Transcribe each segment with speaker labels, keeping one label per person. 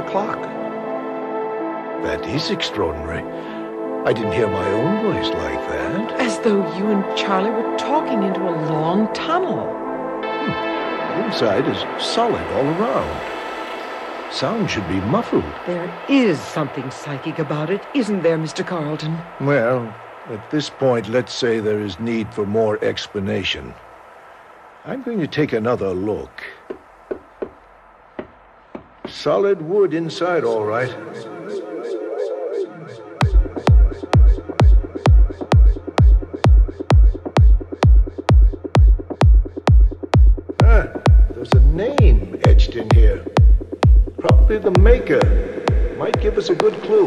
Speaker 1: boss ran up the clock.
Speaker 2: That is extraordinary. I didn't hear my own voice like that.
Speaker 3: As though you and Charlie were talking into a long tunnel. Hmm.
Speaker 2: The inside is solid all around. Sound should be muffled.
Speaker 3: There is something psychic about it, isn't there, Mr. Carlton?
Speaker 2: Well, at this point, let's say there is need for more explanation. I'm going to take another look. Solid wood inside, all right. Ah, there's a name etched in here. Probably the maker. Might give us a good clue.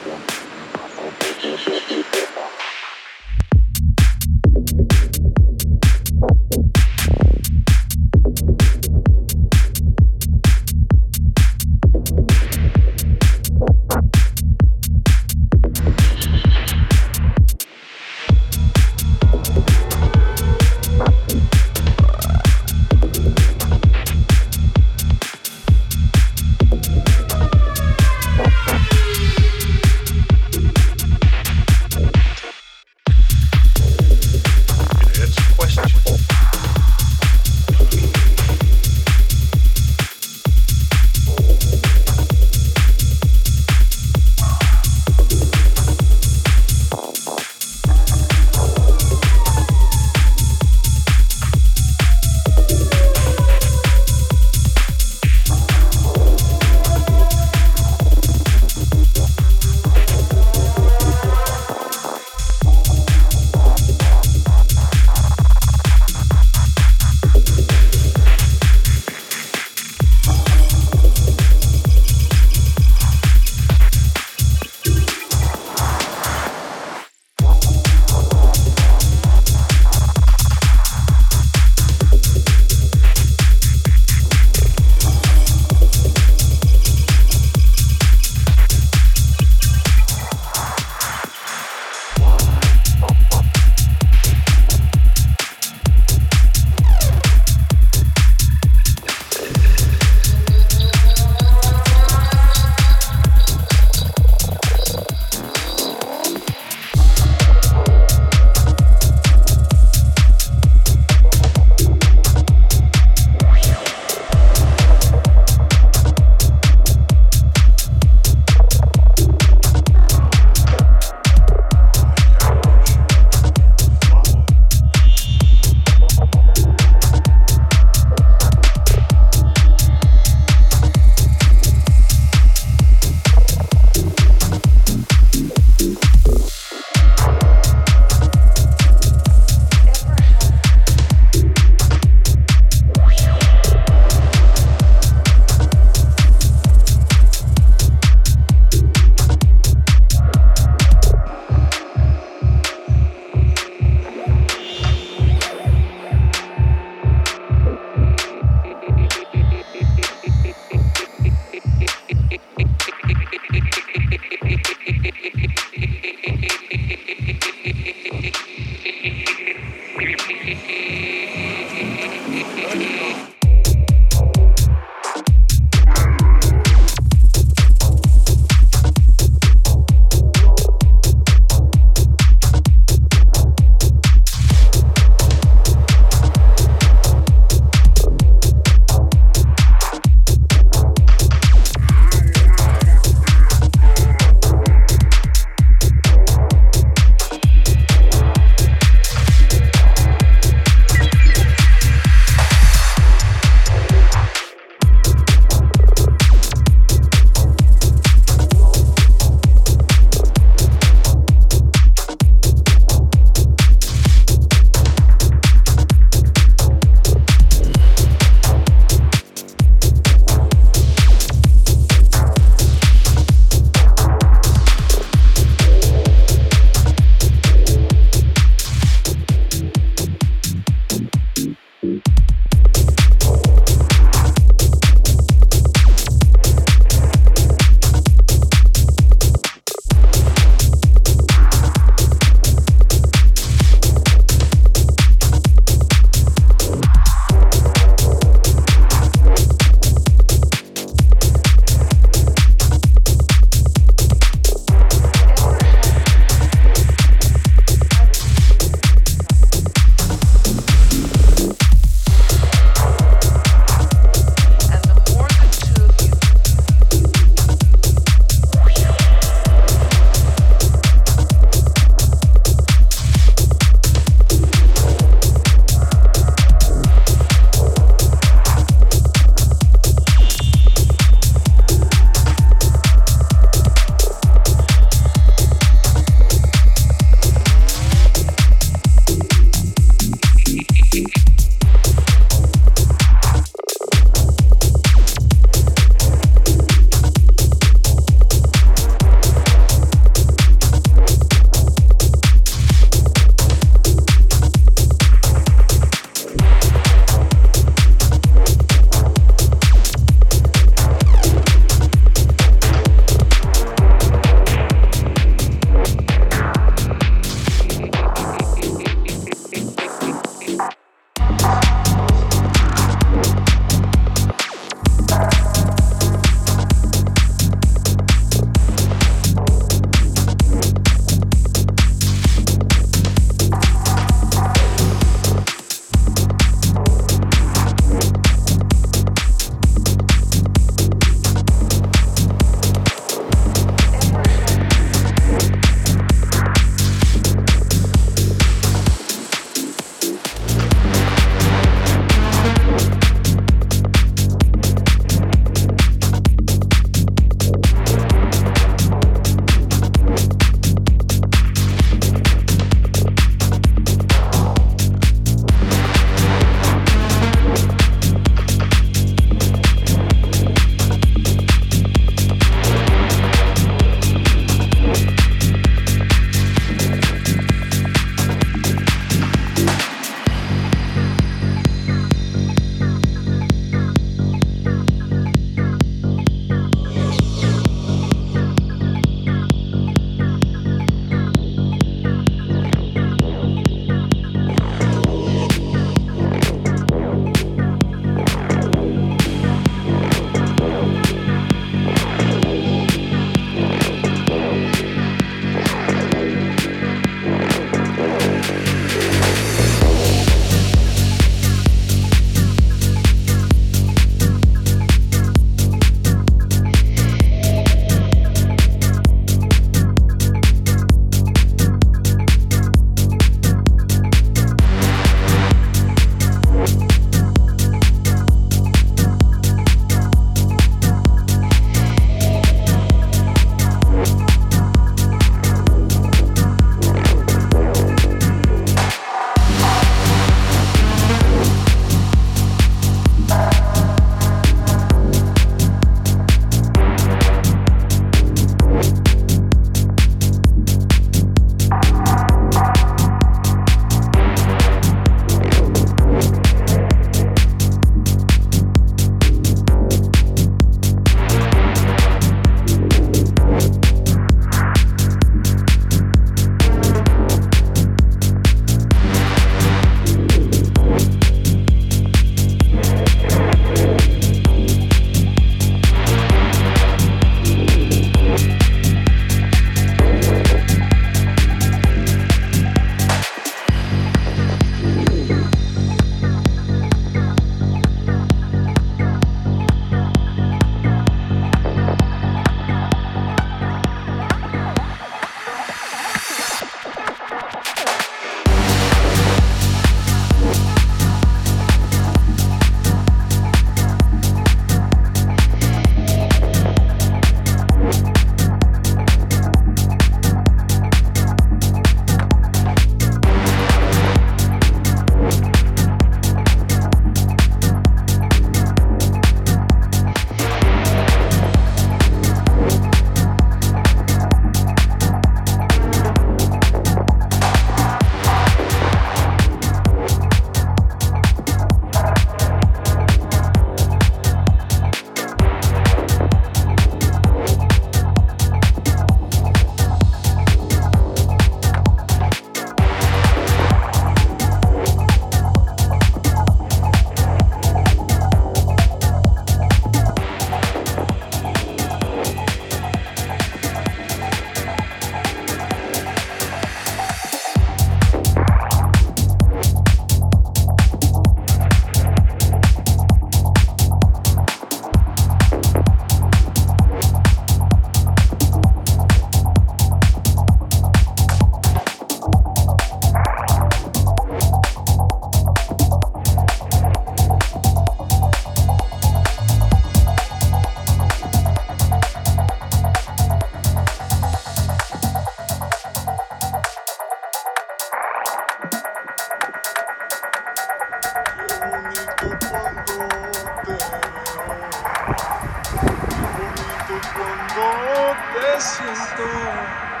Speaker 4: bonito,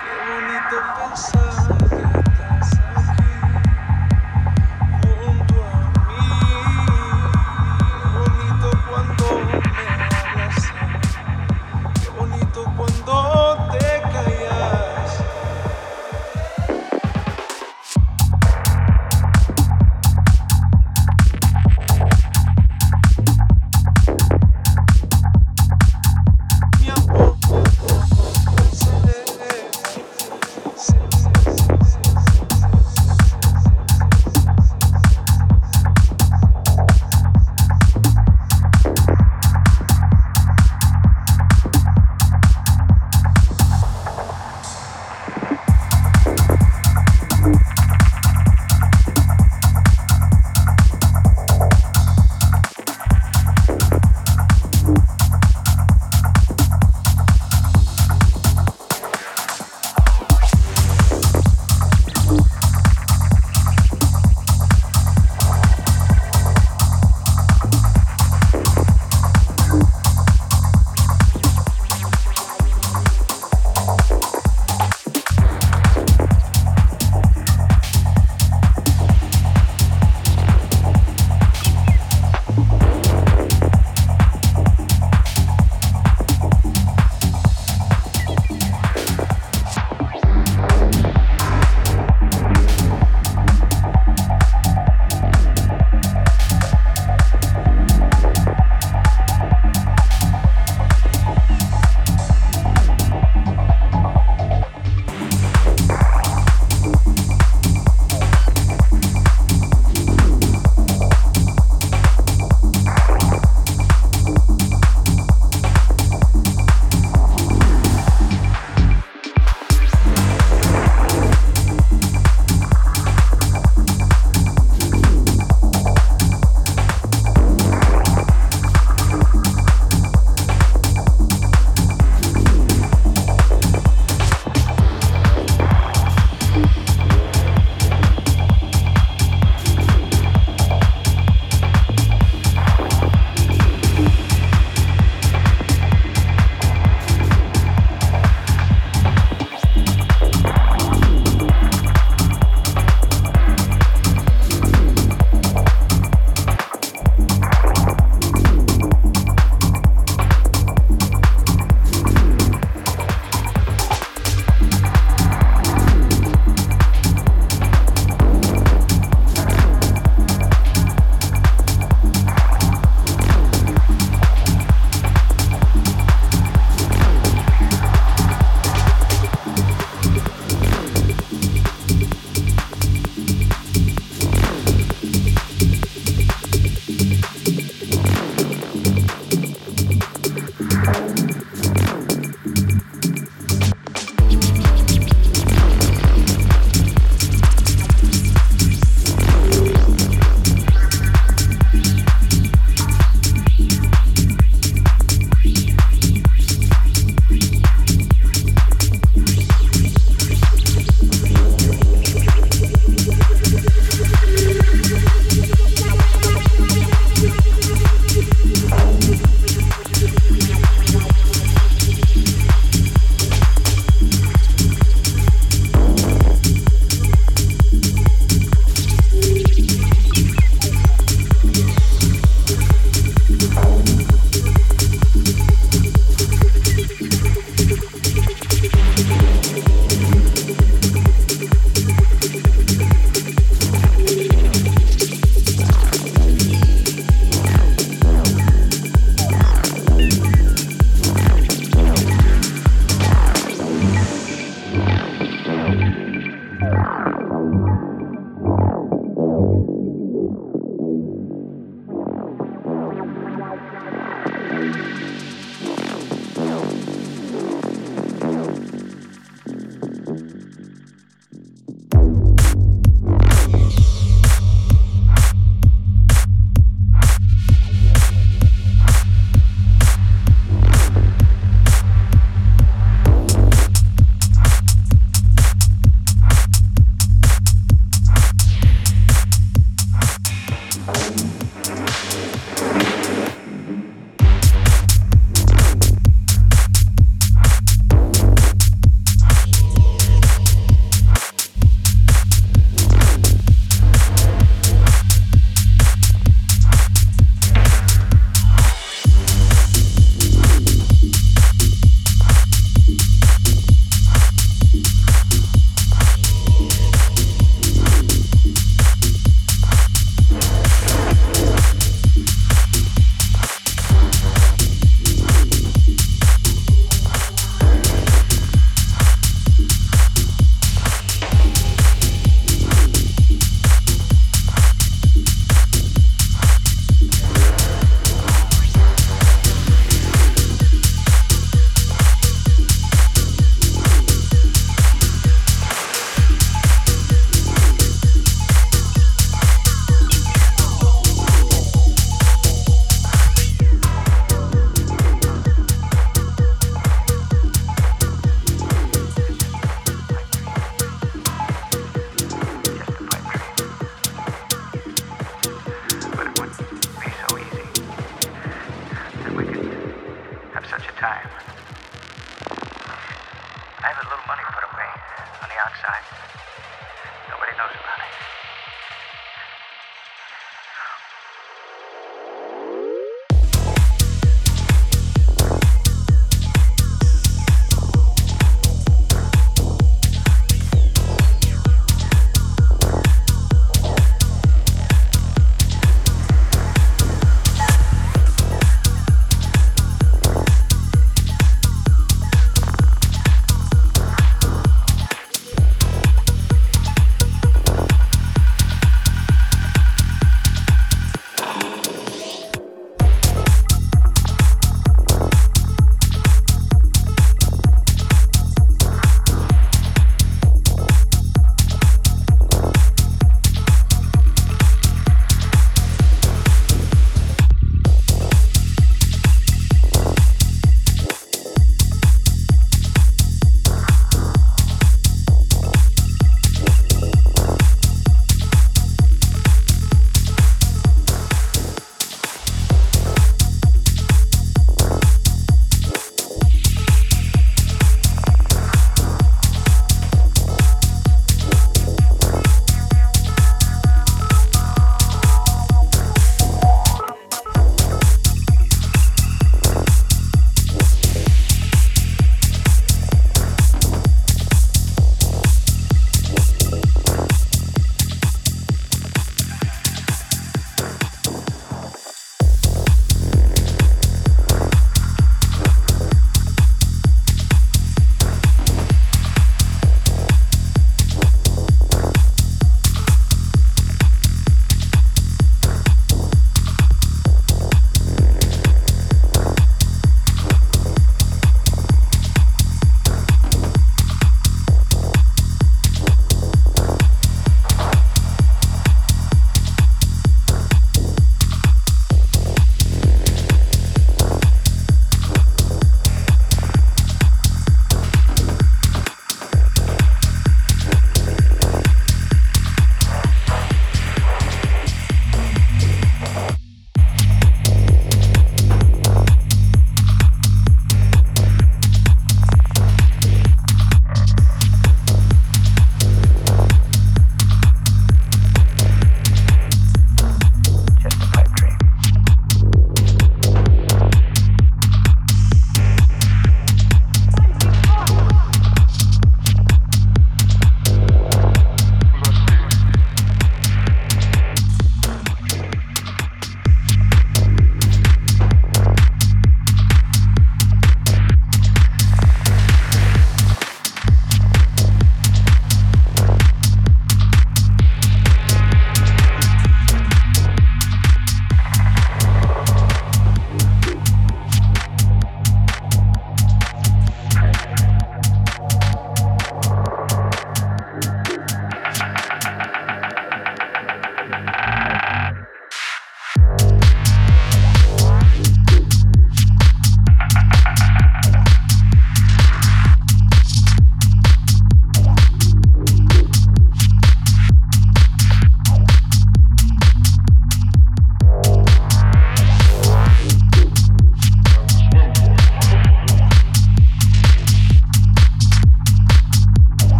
Speaker 5: qué bonito pensar.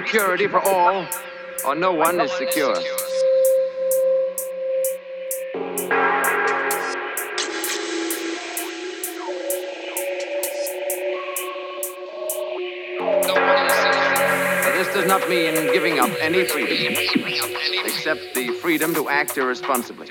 Speaker 5: Security for all, or no one is secure. This does not mean giving up any freedom, except the freedom to act irresponsibly.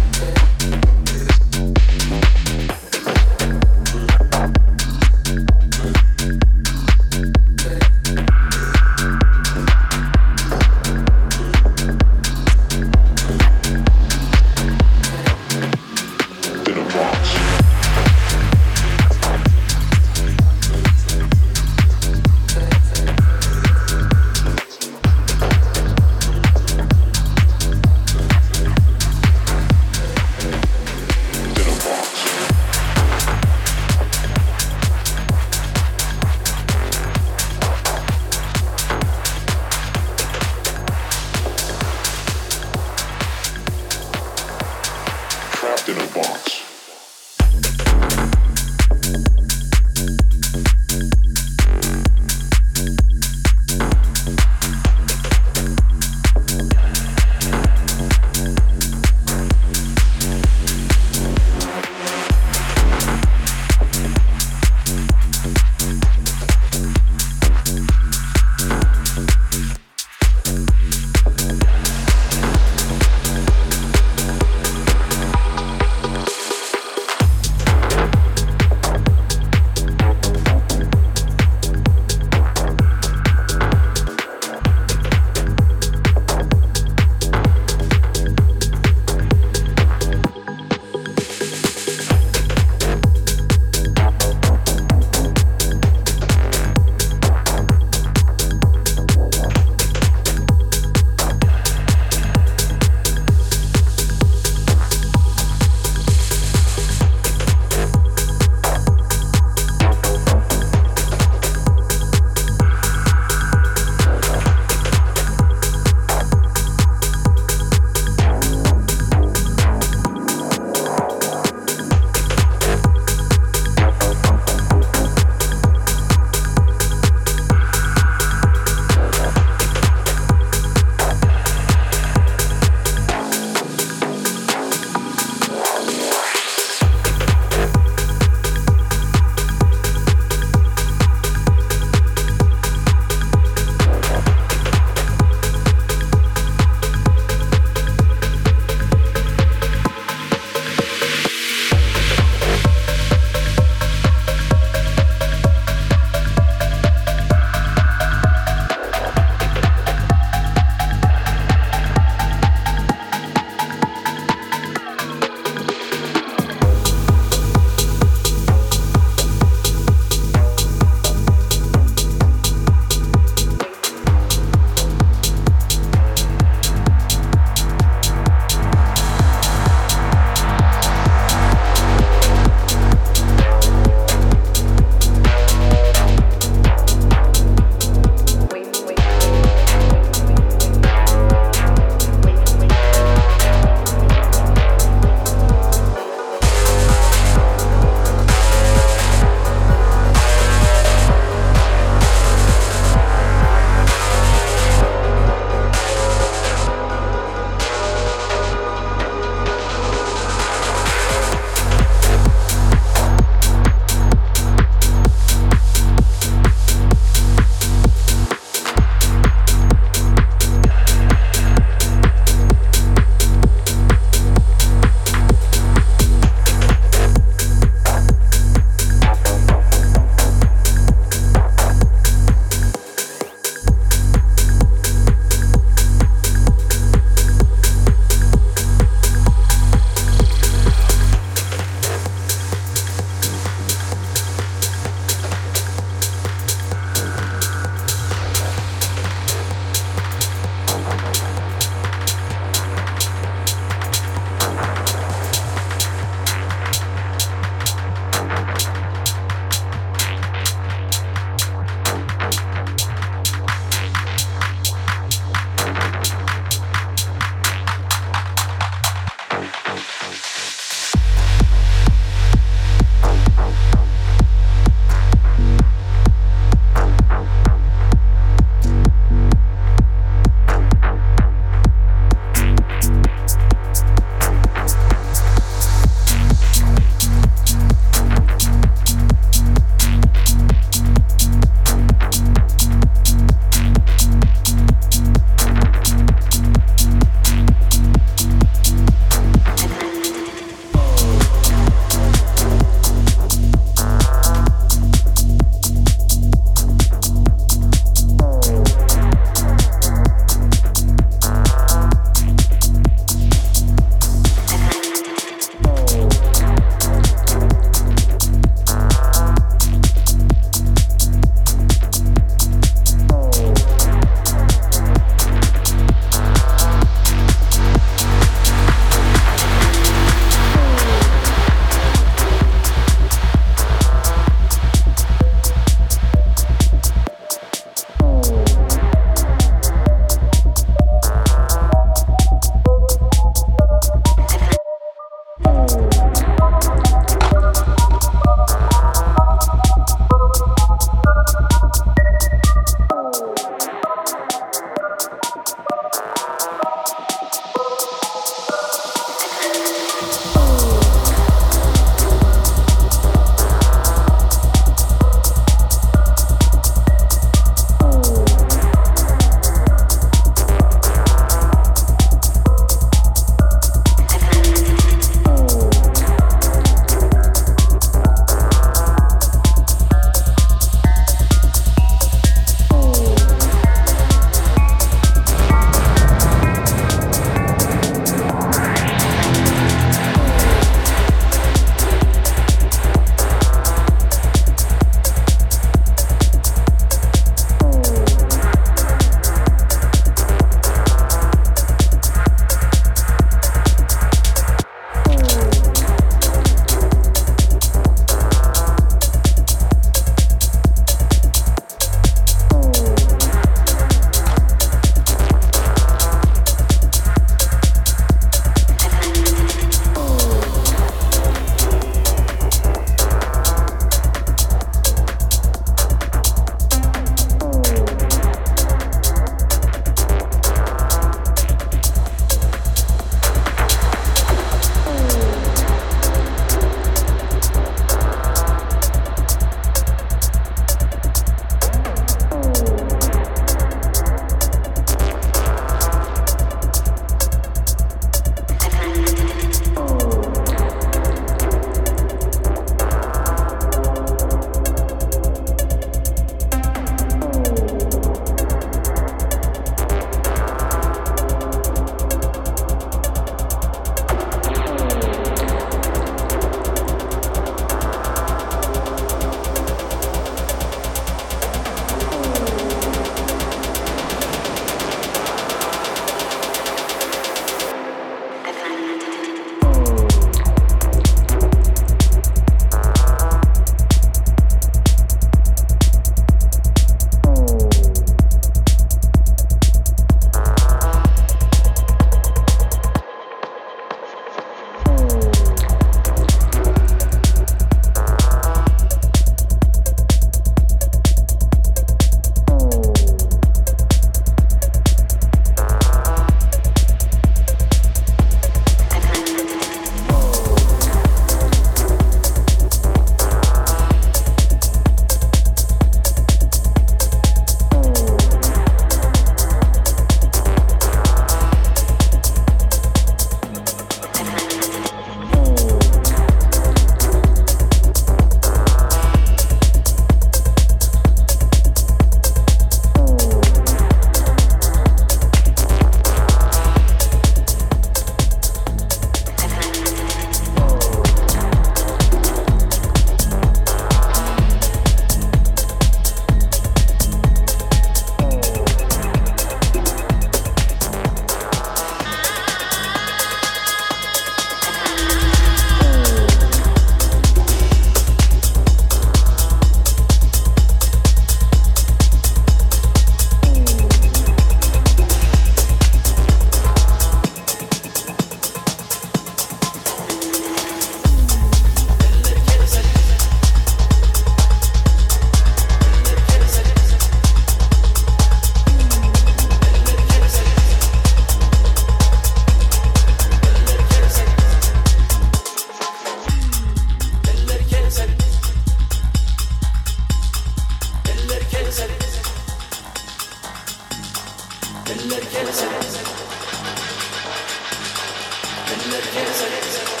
Speaker 6: Thank you.